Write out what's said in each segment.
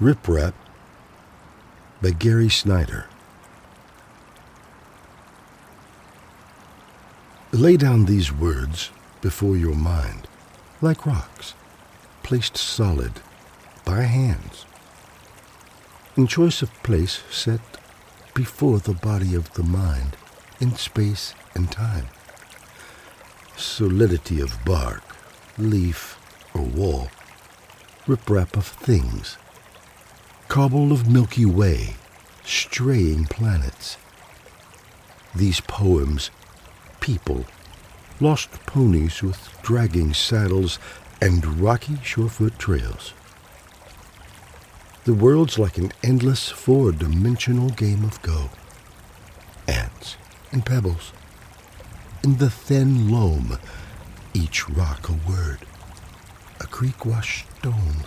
Riprap by Gary Snyder. Lay down these words before your mind, like rocks, placed solid by hands. In choice of place set before the body of the mind, in space and time. Solidity of bark, leaf, or wall, riprap of things cobble of Milky Way, straying planets. These poems, people, lost ponies with dragging saddles and rocky shorefoot trails. The world's like an endless four-dimensional game of Go. Ants and pebbles. In the thin loam, each rock a word, a creek-washed stone.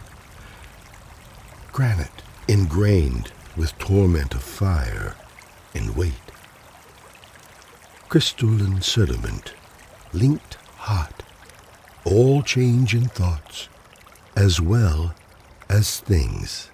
Granite ingrained with torment of fire and weight. Crystalline sediment, linked hot, all change in thoughts as well as things.